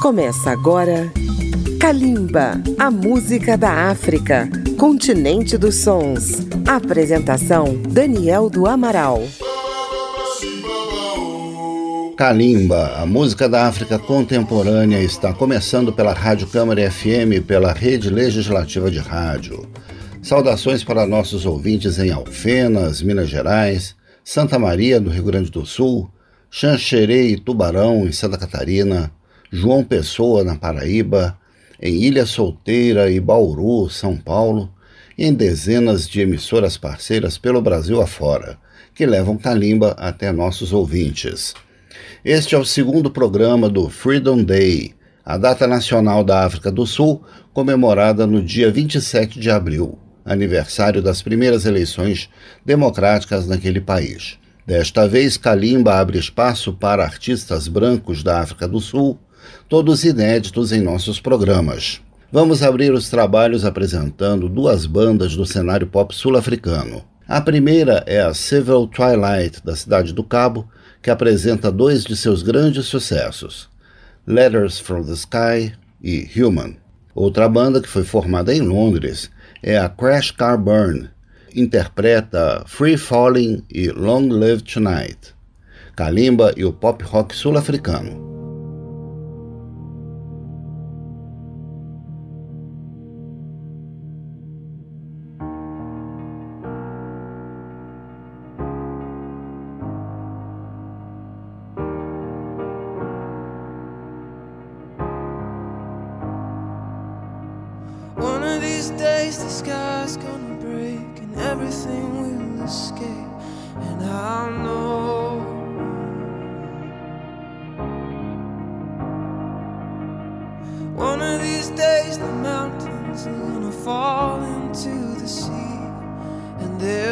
Começa agora Kalimba, a música da África, continente dos sons. Apresentação Daniel do Amaral. Kalimba, a música da África contemporânea, está começando pela Rádio Câmara FM e pela Rede Legislativa de Rádio. Saudações para nossos ouvintes em Alfenas, Minas Gerais, Santa Maria, do Rio Grande do Sul, Xanxerê e Tubarão, em Santa Catarina, João Pessoa, na Paraíba, em Ilha Solteira e Bauru, São Paulo, e em dezenas de emissoras parceiras pelo Brasil afora, que levam Kalimba até nossos ouvintes. Este é o segundo programa do Freedom Day, a data nacional da África do Sul, comemorada no dia 27 de abril, aniversário das primeiras eleições democráticas naquele país. Desta vez, Kalimba abre espaço para artistas brancos da África do Sul, todos inéditos em nossos programas. Vamos abrir os trabalhos apresentando duas bandas do cenário pop sul-africano. A primeira é a Civil Twilight, da cidade do Cabo, que apresenta dois de seus grandes sucessos, Letters from the Sky e Human. Outra banda que foi formada em Londres é a Crash Car Burn, interpreta Free Falling e Long Live Tonight, Kalimba e o pop rock sul-africano. One of these days the sky's gonna break and everything will escape. And I'll know One of these days the mountains are gonna fall into the sea. And there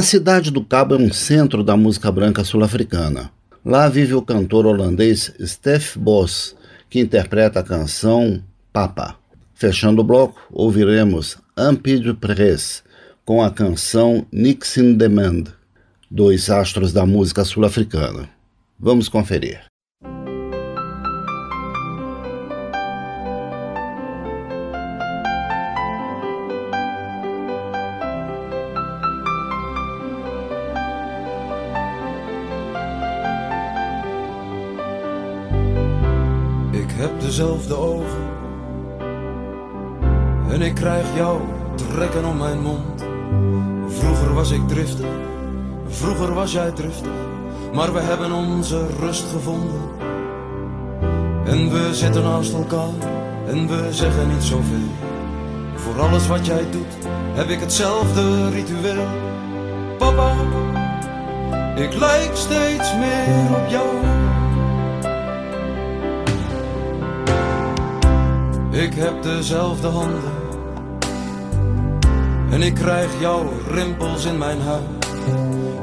A cidade do Cabo é um centro da música branca sul-africana. Lá vive o cantor holandês Stef Bos, que interpreta a canção Papa. Fechando o bloco, ouviremos Ampid Press com a canção Nixon Demand, dois astros da música sul-africana. Vamos conferir. Ogen. En ik krijg jou trekken om mijn mond. Vroeger was ik driftig, vroeger was jij driftig. Maar we hebben onze rust gevonden. En we zitten naast elkaar en we zeggen niet zoveel. Voor alles wat jij doet heb ik hetzelfde ritueel. Papa, ik lijk steeds meer op jou. Ik heb dezelfde handen. En ik krijg jouw rimpels in mijn huid.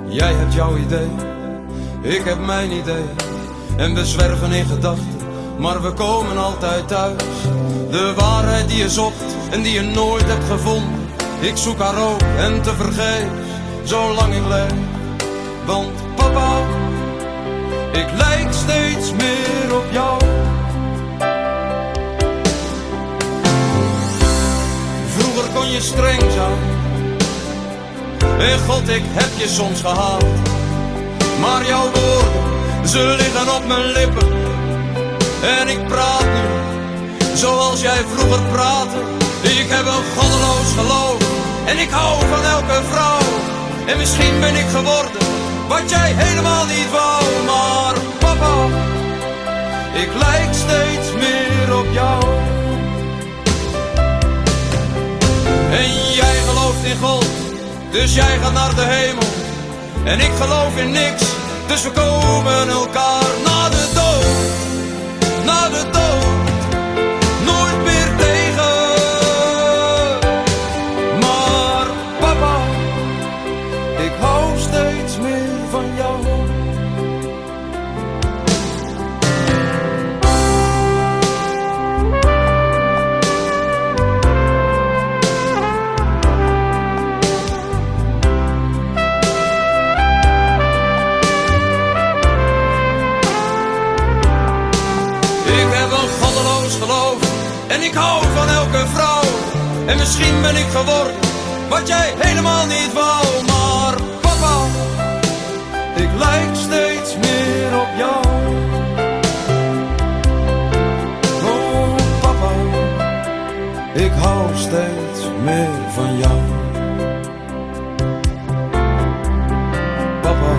Jij hebt jouw idee, ik heb mijn idee. En we zwerven in gedachten, maar we komen altijd thuis. De waarheid die je zocht en die je nooit hebt gevonden. Ik zoek haar ook en te vergeefs, zolang ik leef. Want papa, ik lijk steeds meer op jou. Je streng zijn. En God, ik heb je soms gehaald. Maar jouw woorden, ze liggen op mijn lippen. En ik praat nu, zoals jij vroeger praatte. Ik heb een goddeloos geloof. En ik hou van elke vrouw. En misschien ben ik geworden, wat jij helemaal niet wou. Maar papa, ik lijk steeds meer op jou. En jij gelooft in God, dus jij gaat naar de hemel. En ik geloof in niks, dus we komen elkaar na de dood. Na de dood. Hou van elke vrouw. En misschien ben ik geworden wat jij helemaal niet wou. Maar papa, ik lijk steeds meer op jou. Oh papa, ik hou steeds meer van jou. Papa,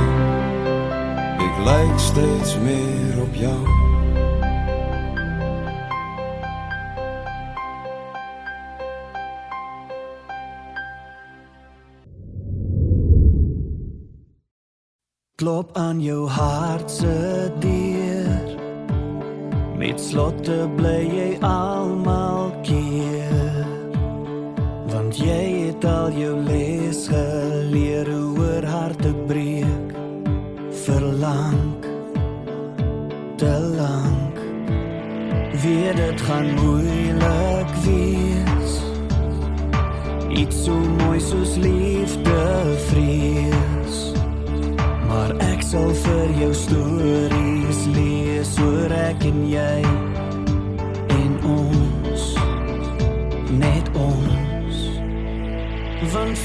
ik lijk steeds meer op jou. Klop aan jou hart se deur. Met slotte bly jy almal keer. Want jy het al jou les geleer oor harte breek. Verlang te lank. Wie dit gaan moeilik wees. Iets so mooi soos liefde vrees sal vir jou stories lees oor ek en jy en ons net ons. Van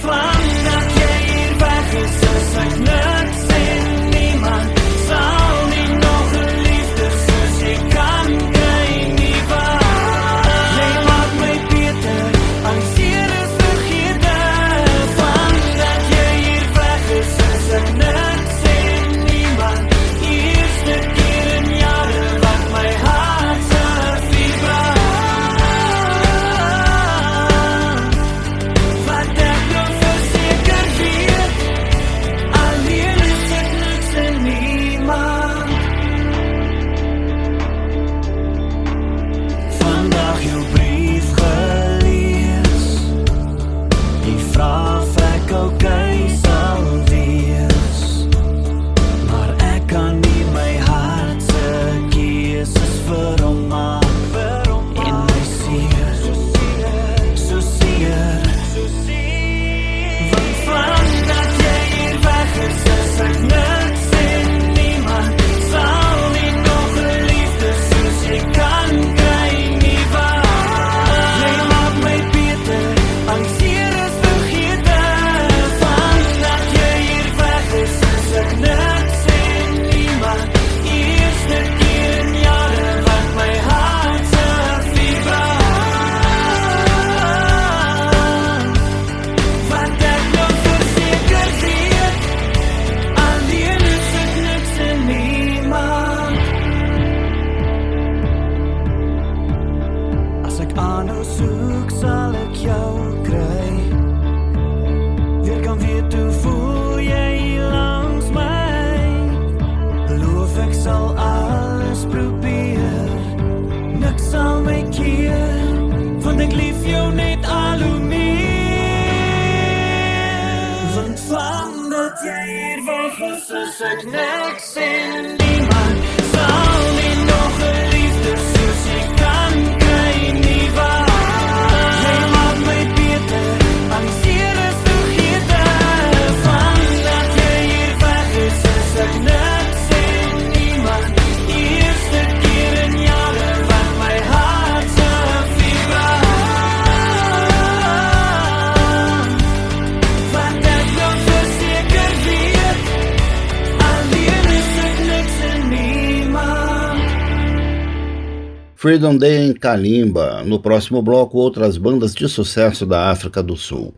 Freedom Day em Kalimba. No próximo bloco, outras bandas de sucesso da África do Sul.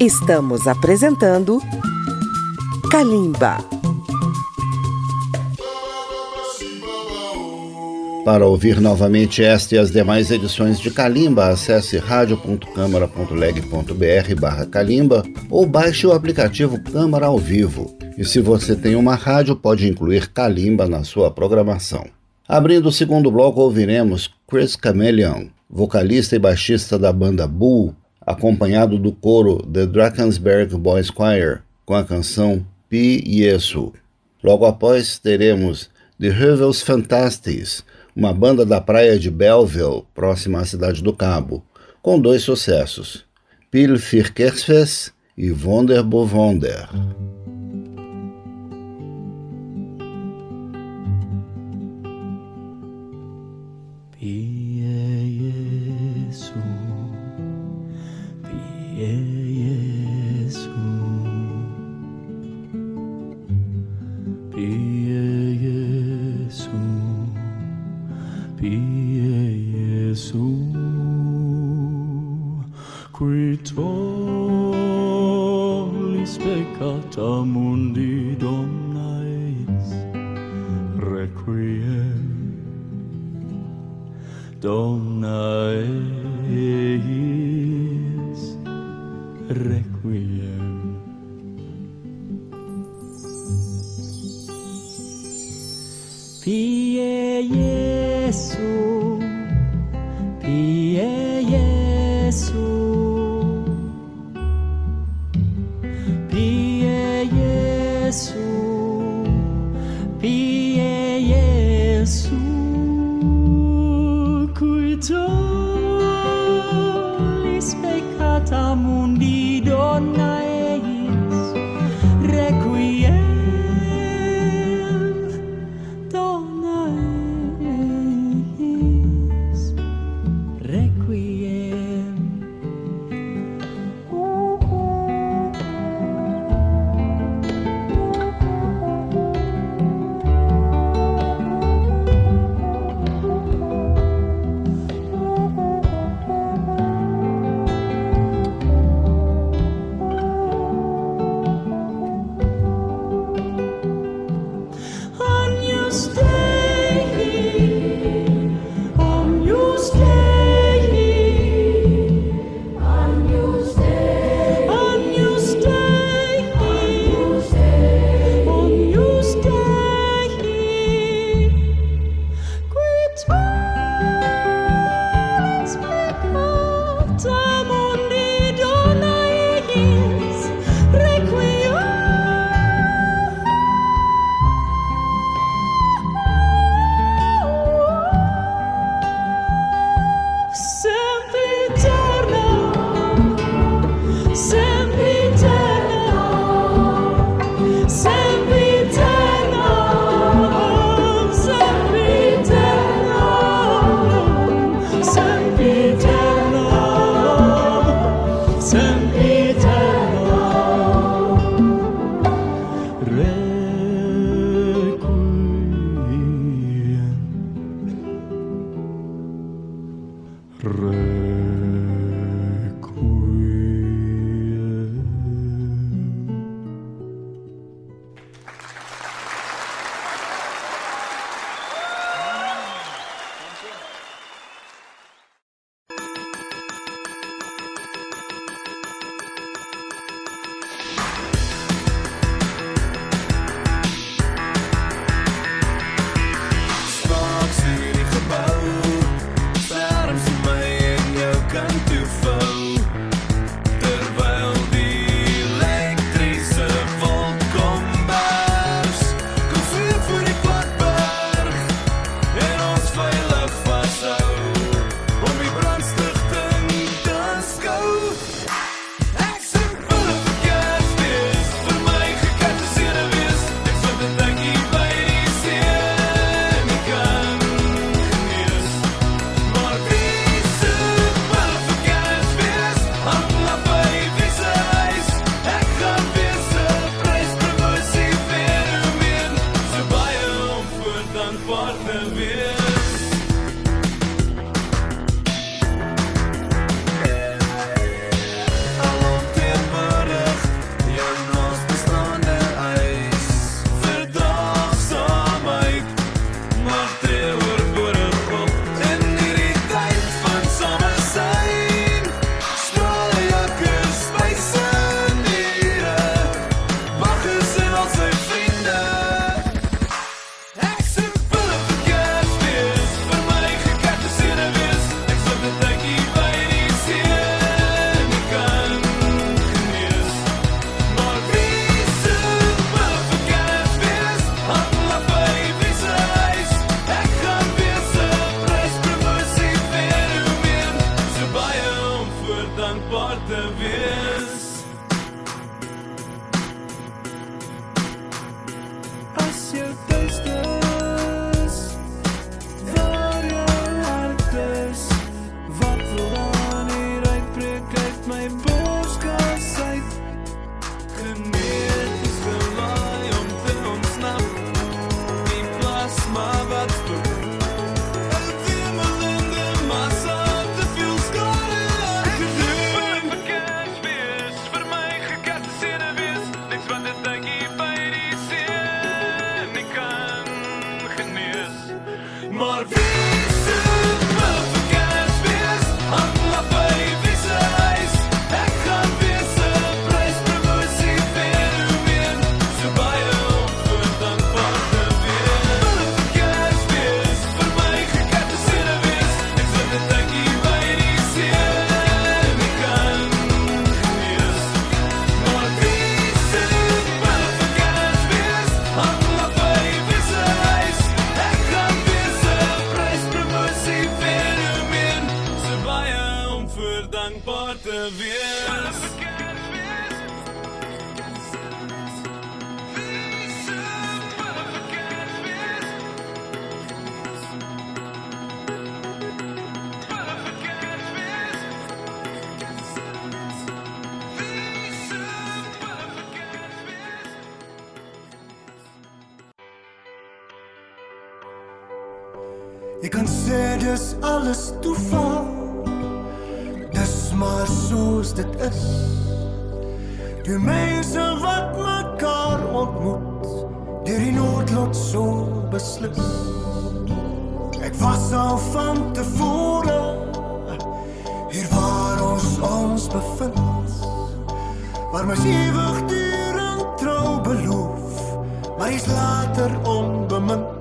Estamos apresentando Kalimba. Para ouvir novamente esta e as demais edições de Kalimba, acesse radio.câmara.leg.br barra Kalimba ou baixe o aplicativo Câmara ao Vivo. E se você tem uma rádio, pode incluir Kalimba na sua programação. Abrindo o segundo bloco, ouviremos Chris Chameleon, vocalista e baixista da banda Bull, acompanhado do coro The Drakensberg Boys Choir, com a canção Pi Yesu. Logo após, teremos The Revels Fantasties, uma banda da praia de Belleville, próxima à cidade do Cabo, com dois sucessos, Pil für Kerstfest e Wonder. Pie waar me eeuwigdurend trouw beloof, maar is later onbemind.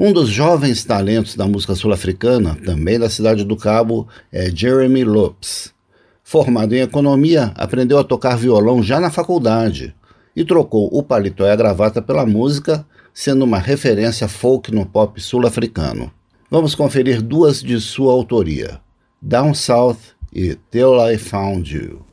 Um dos jovens talentos da música sul-africana, também da cidade do Cabo, é Jeremy Lopes. Formado em economia, aprendeu a tocar violão já na faculdade e trocou o paletó e a gravata pela música, sendo uma referência folk no pop sul-africano. Vamos conferir duas de sua autoria: Down South e Till I Found You.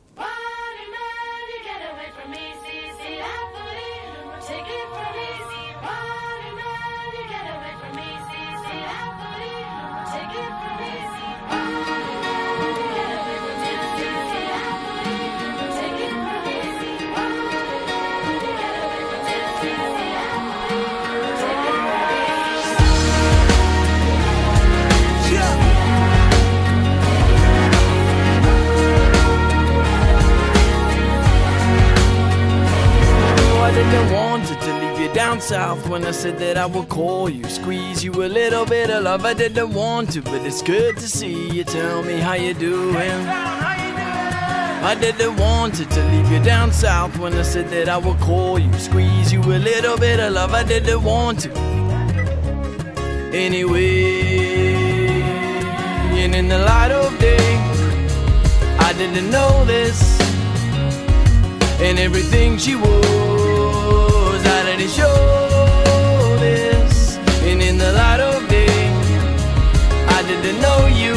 I would call you, squeeze you a little bit of love. I didn't want to, but it's good to see you. Tell me how you doing. I didn't want it to leave you down south when I said that I would call you, squeeze you a little bit of love. I didn't want to. Anyway, and in the light of day, I didn't know this. And everything she was, I didn't show this. And in the light of day, I didn't know you.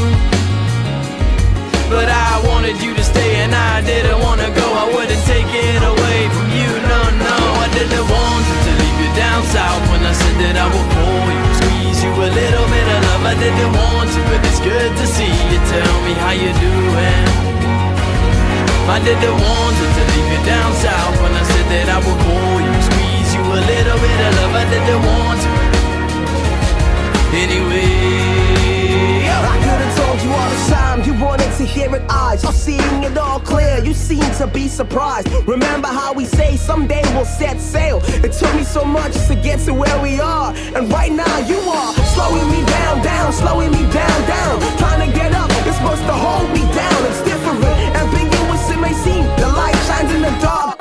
But I wanted you to stay and I didn't wanna go. I wouldn't take it away from you. No, no, I didn't want to leave you down south when I said that I would call you. Squeeze you a little bit of love. I didn't want to, but it's good to see you. Tell me how you doing. I didn't want to leave you down south when I said that I would you. You to hear it eyes. You're seeing it all clear, you seem to be surprised. Remember how we say someday we'll set sail. It took me so much to get to where we are. And right now you are slowing me down, down, slowing me down, down. Trying to get up, it's supposed to hold me down. It's different, ambiguous it may seem. The light shines in the dark.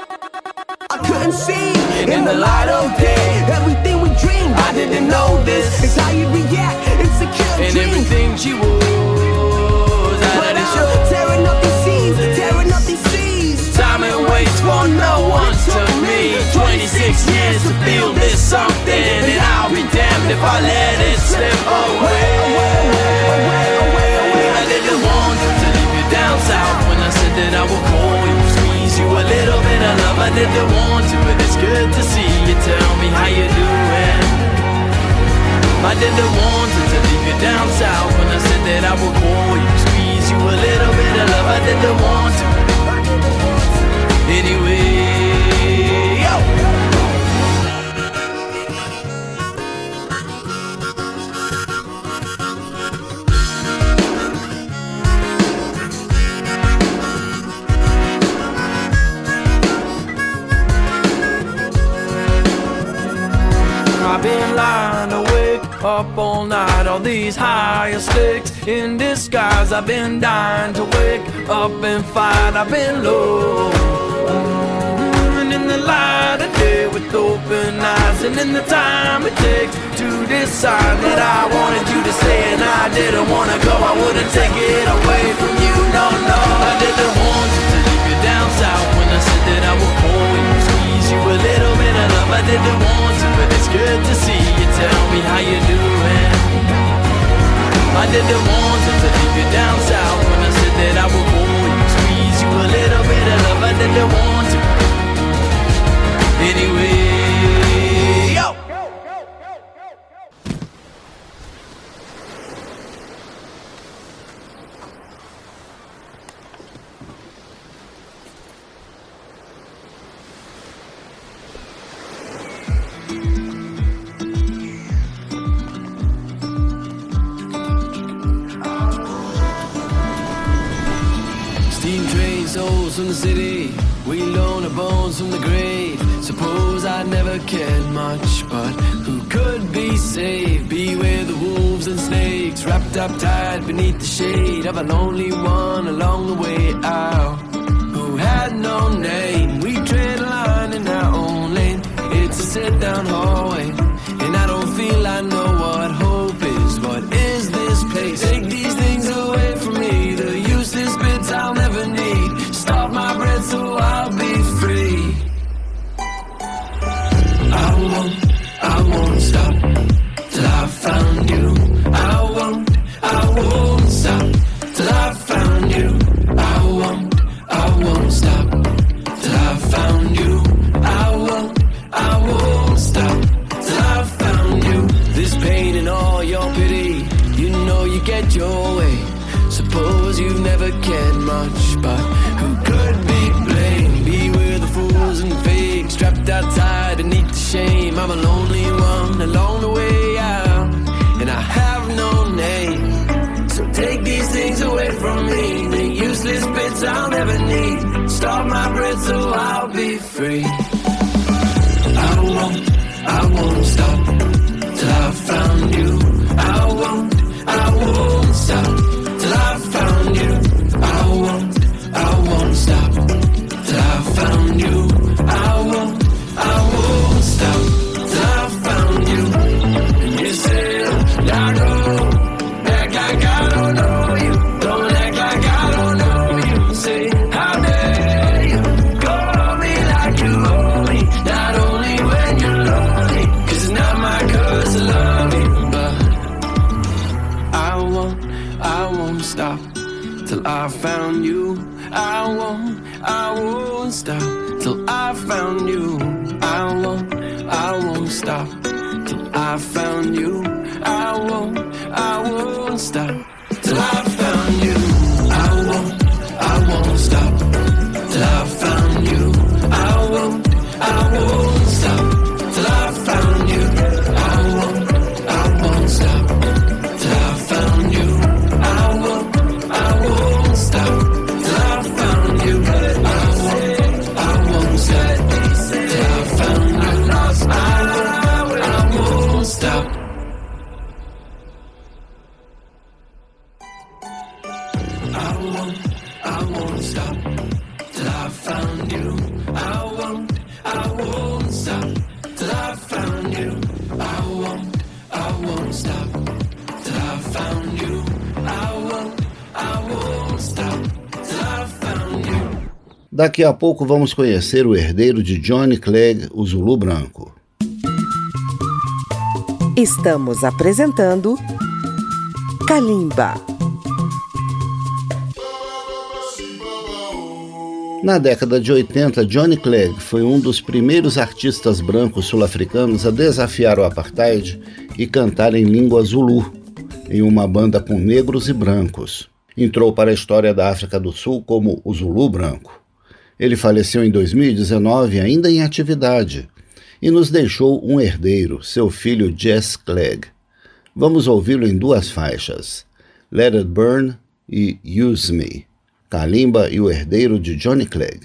I couldn't see in the light of day everything we dreamed. I didn't know this is how you react. Insecure and dreams. everything she was, tearing up these seas, tearing up these. Time and waits for no one took me 26 years to feel this something And I'll be damned if I let it slip away. I didn't want to leave you down south When I said that I would call you Squeeze you a little bit of love. I didn't want to but it's good to see you. Tell me how you doing. I didn't want to leave you down south When I said that I would call you you a little bit of love I didn't want to. Anyway. I've been lying up all night. All these higher stakes in disguise. I've been dying to wake up and fight. I've been low. And in the light of day with open eyes. And in the time it takes to decide that I wanted you Tell me how you doing. I didn't want to leave you down south when I said that I would call you. Squeeze you a little bit of love. I didn't want up tight beneath the shade of a lonely one along the way out. I'm a lonely one along the way out, and I have no name. So take these things away from me, the useless bits I'll never need. Stop my breath so I'll be free. I won't, I Daqui a pouco vamos conhecer o herdeiro de Johnny Clegg, o Zulu Branco. Estamos apresentando Kalimba. Na década de 80, Johnny Clegg foi um dos primeiros artistas brancos sul-africanos a desafiar o apartheid e cantar em língua zulu, em uma banda com negros e brancos. Entrou para a história da África do Sul como o Zulu Branco. Ele faleceu em 2019, ainda em atividade, e nos deixou um herdeiro, seu filho Jess Clegg. Vamos ouvi-lo em duas faixas: Let It Burn e Use Me. Kalimba e o herdeiro de Johnny Clegg.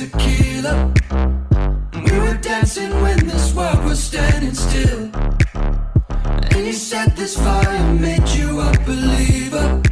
tequila. We were dancing when this world was standing still. And you said this fire made you a believer.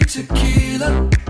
tequila.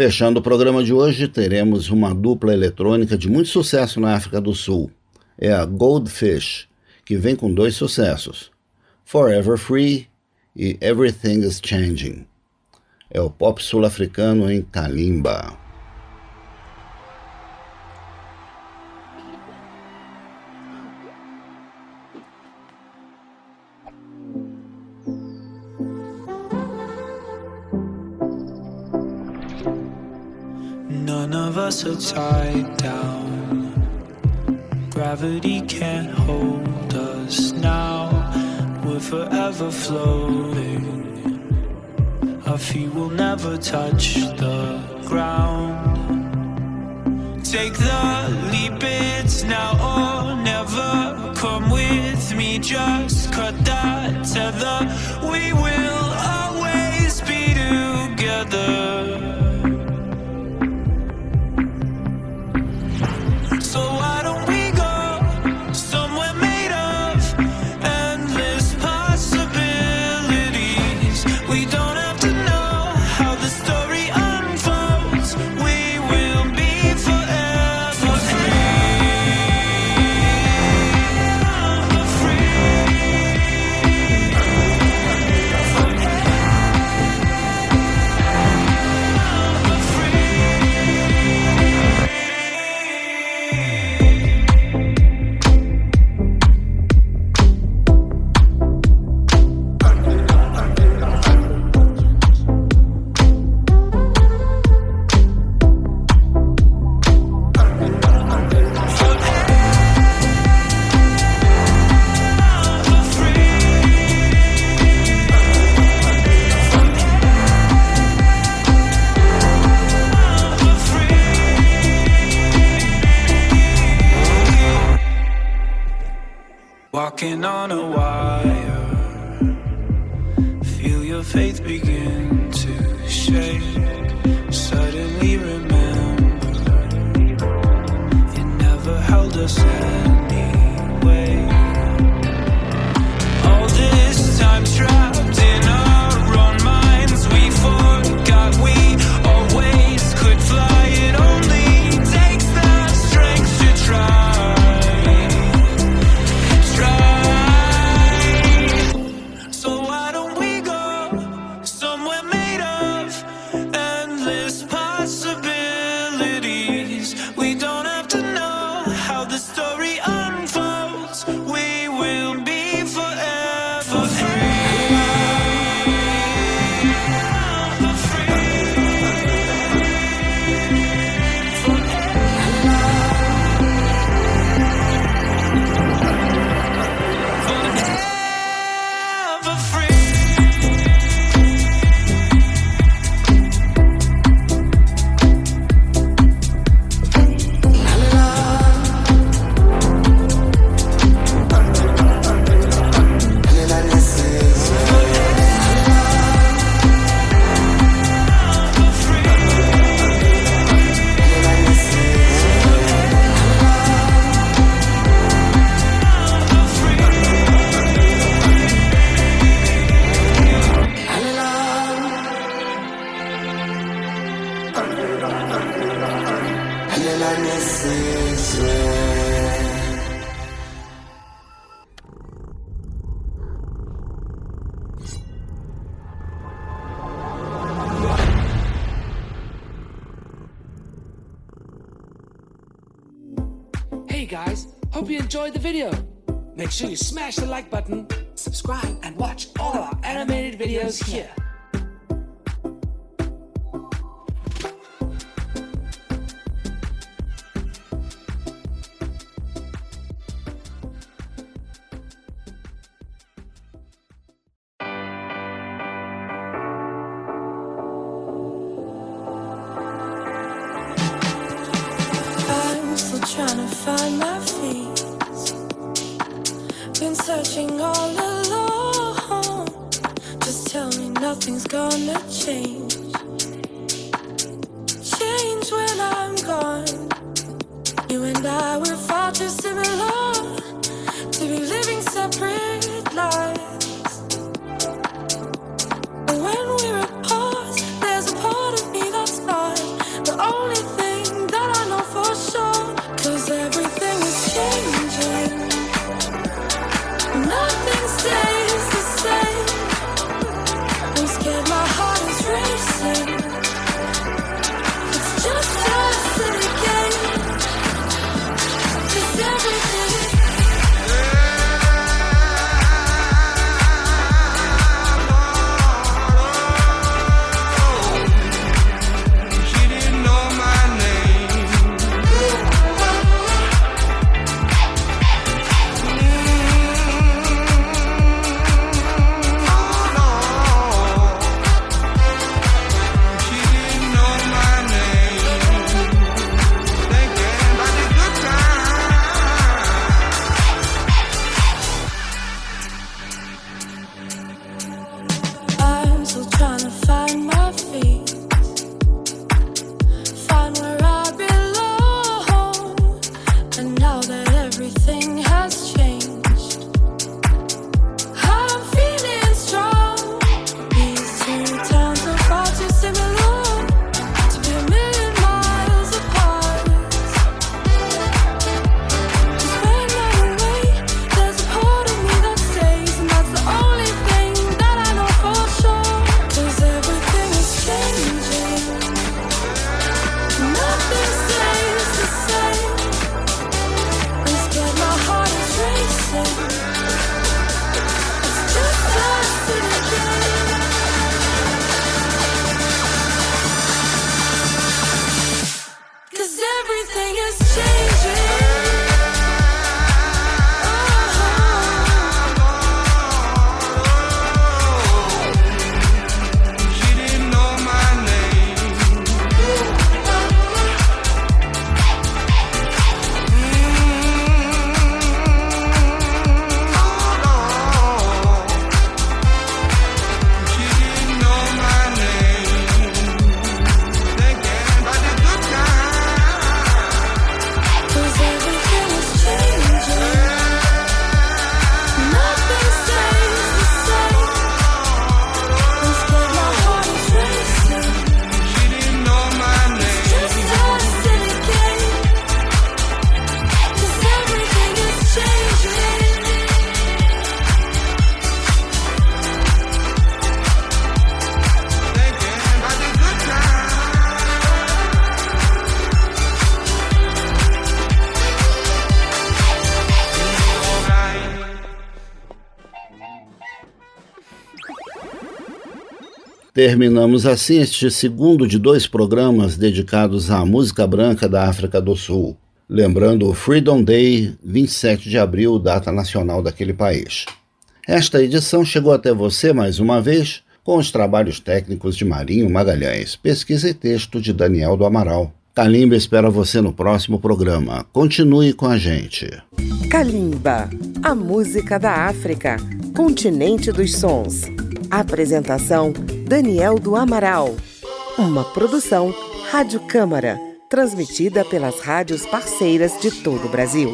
Fechando o programa de hoje, teremos uma dupla eletrônica de muito sucesso na África do Sul. É a Goldfish, que vem com dois sucessos: Forever Free e Everything is Changing. É o pop sul-africano em Kalimba. None of us are tied down. Gravity can't hold us now. We're forever floating. Our feet will never touch the ground. Take the leap, it's now or never. Come with me, just cut that tether. We will always be together. Terminamos assim este segundo de dois programas dedicados à música branca da África do Sul, lembrando o Freedom Day, 27 de abril, data nacional daquele país. Esta edição chegou até você mais uma vez com os trabalhos técnicos de Marinho Magalhães, pesquisa e texto de Daniel do Amaral. Kalimba espera você no próximo programa. Continue com a gente. Kalimba, a música da África, continente dos sons. Apresentação Daniel do Amaral. Uma produção Rádio Câmara, transmitida pelas rádios parceiras de todo o Brasil.